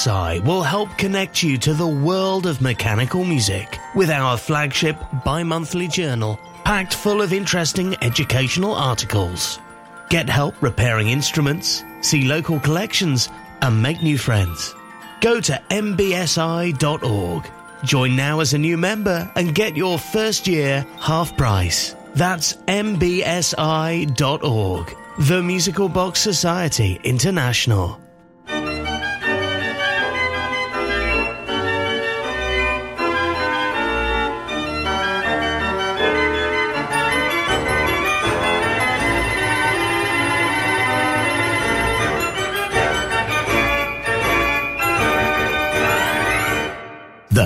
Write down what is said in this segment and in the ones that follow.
MBSI will help connect you to the world of mechanical music with our flagship bi monthly journal packed full of interesting educational articles. Get help repairing instruments, see local collections, and make new friends. Go to mbsi.org. Join now as a new member and get your first year half price. That's mbsi.org. The Musical Box Society International.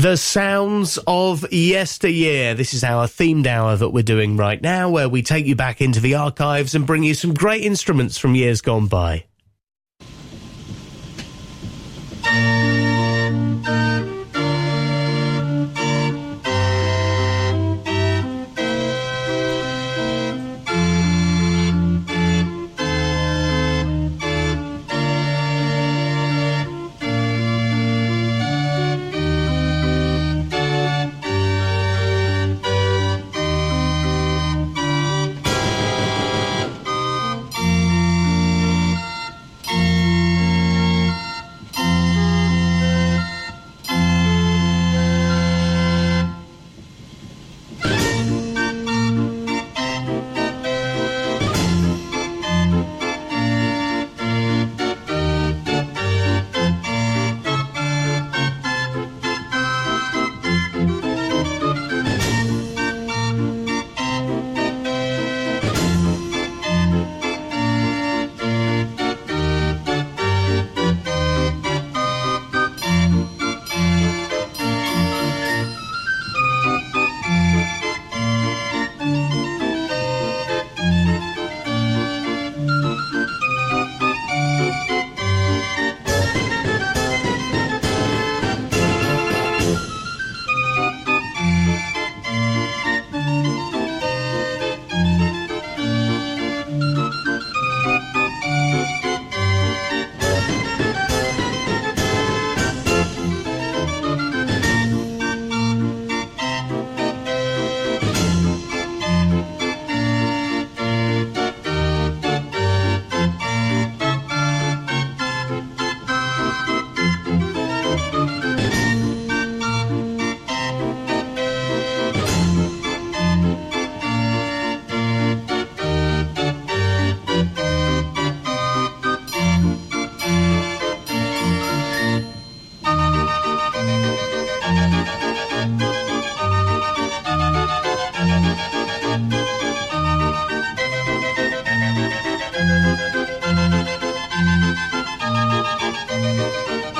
The sounds of yesteryear. This is our themed hour that we're doing right now, where we take you back into the archives and bring you some great instruments from years gone by. Música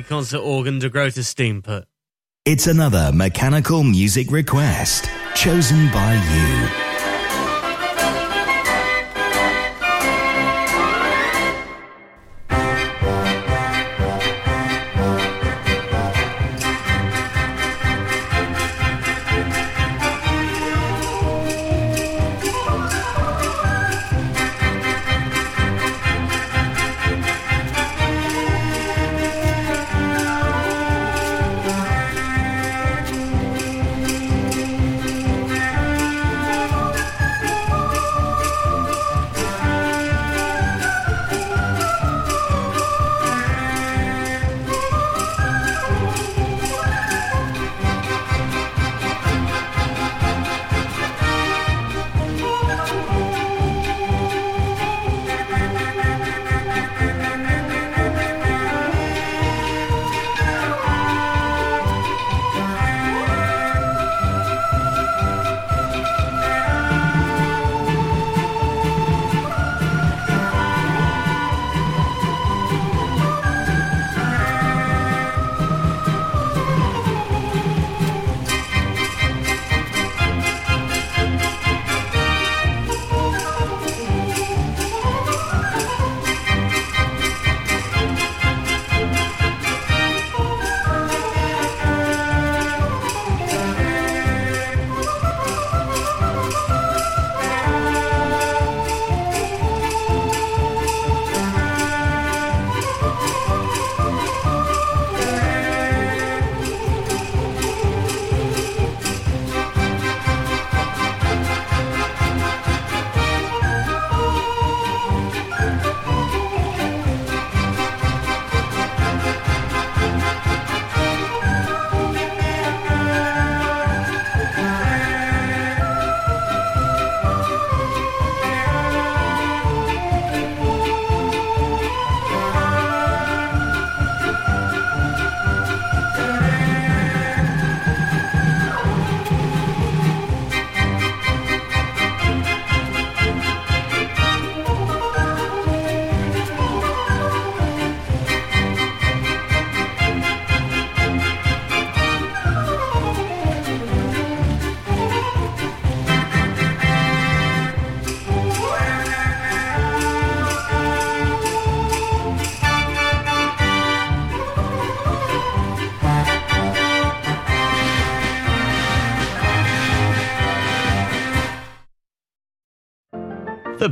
Concert organ to grow to Steenput. It's another mechanical music request chosen by you.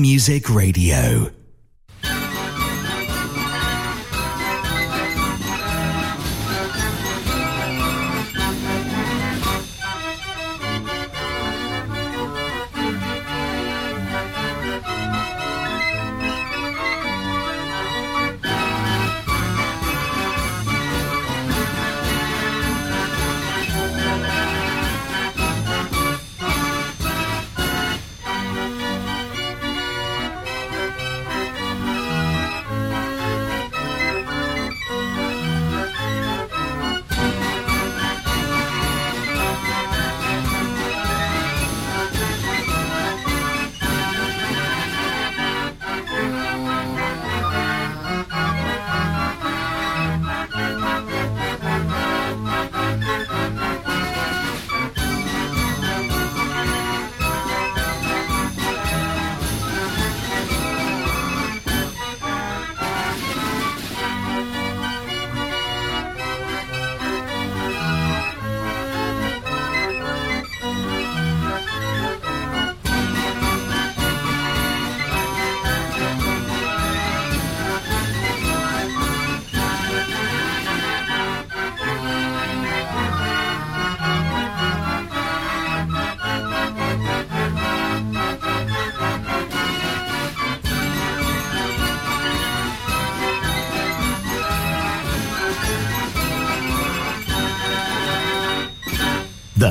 Music Radio.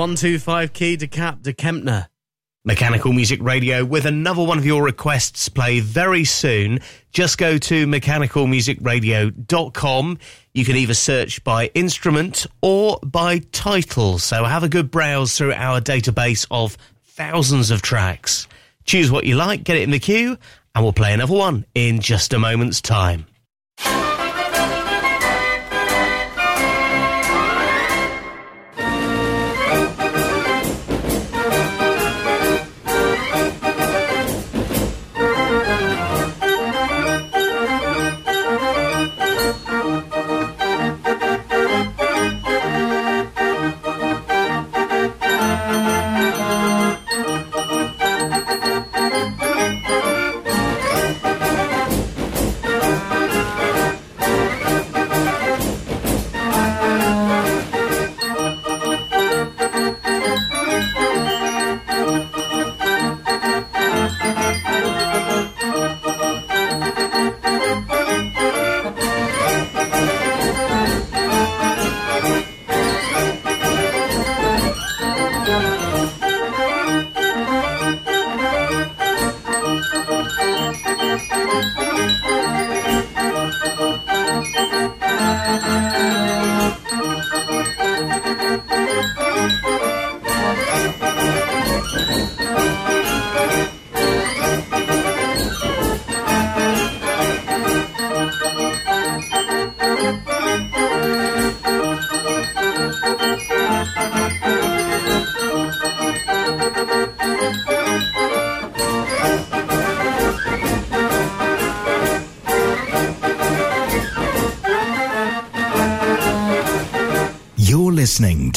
125 key Decap de Kempner. Mechanical Music Radio with another one of your requests play very soon. Just go to mechanicalmusicradio.com. You can either search by instrument or by title. So have a good browse through our database of thousands of tracks. Choose what you like, get it in the queue, and we'll play another one in just a moment's time.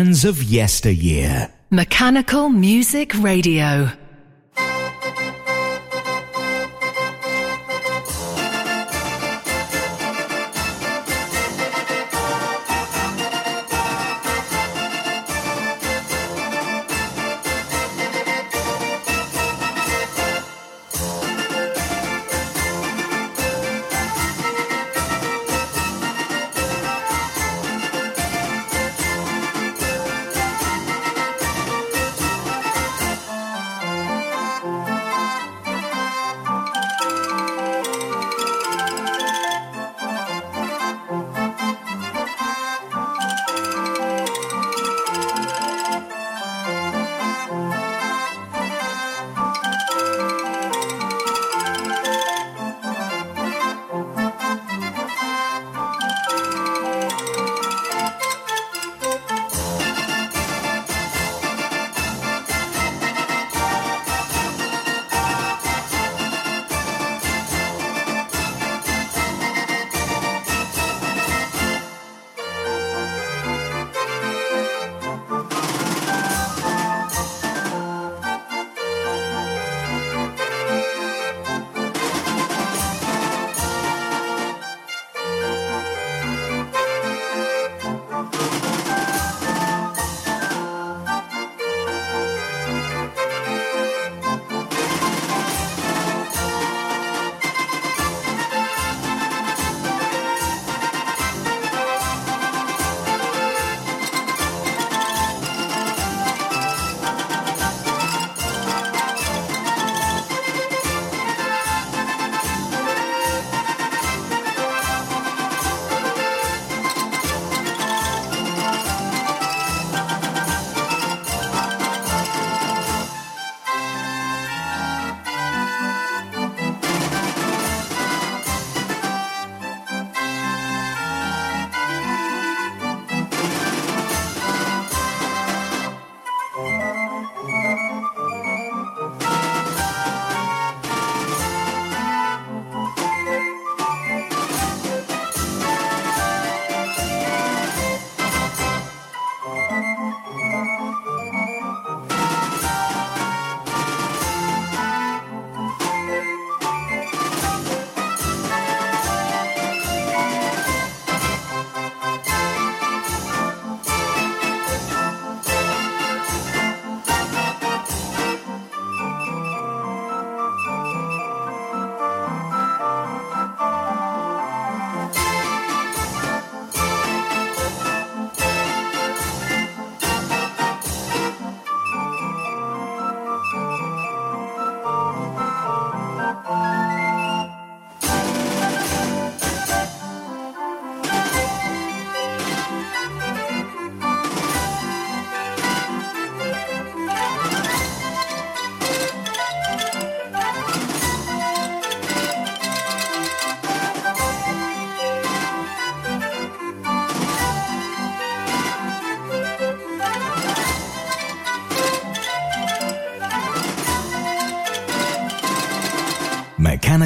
Sounds of yesteryear. Mechanical Music Radio.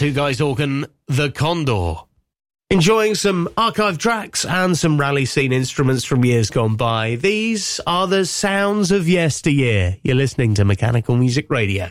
Two Guys Organ, The Condor. Enjoying some archive tracks and some rally scene instruments from years gone by. These are the sounds of yesteryear. You're listening to Mechanical Music Radio.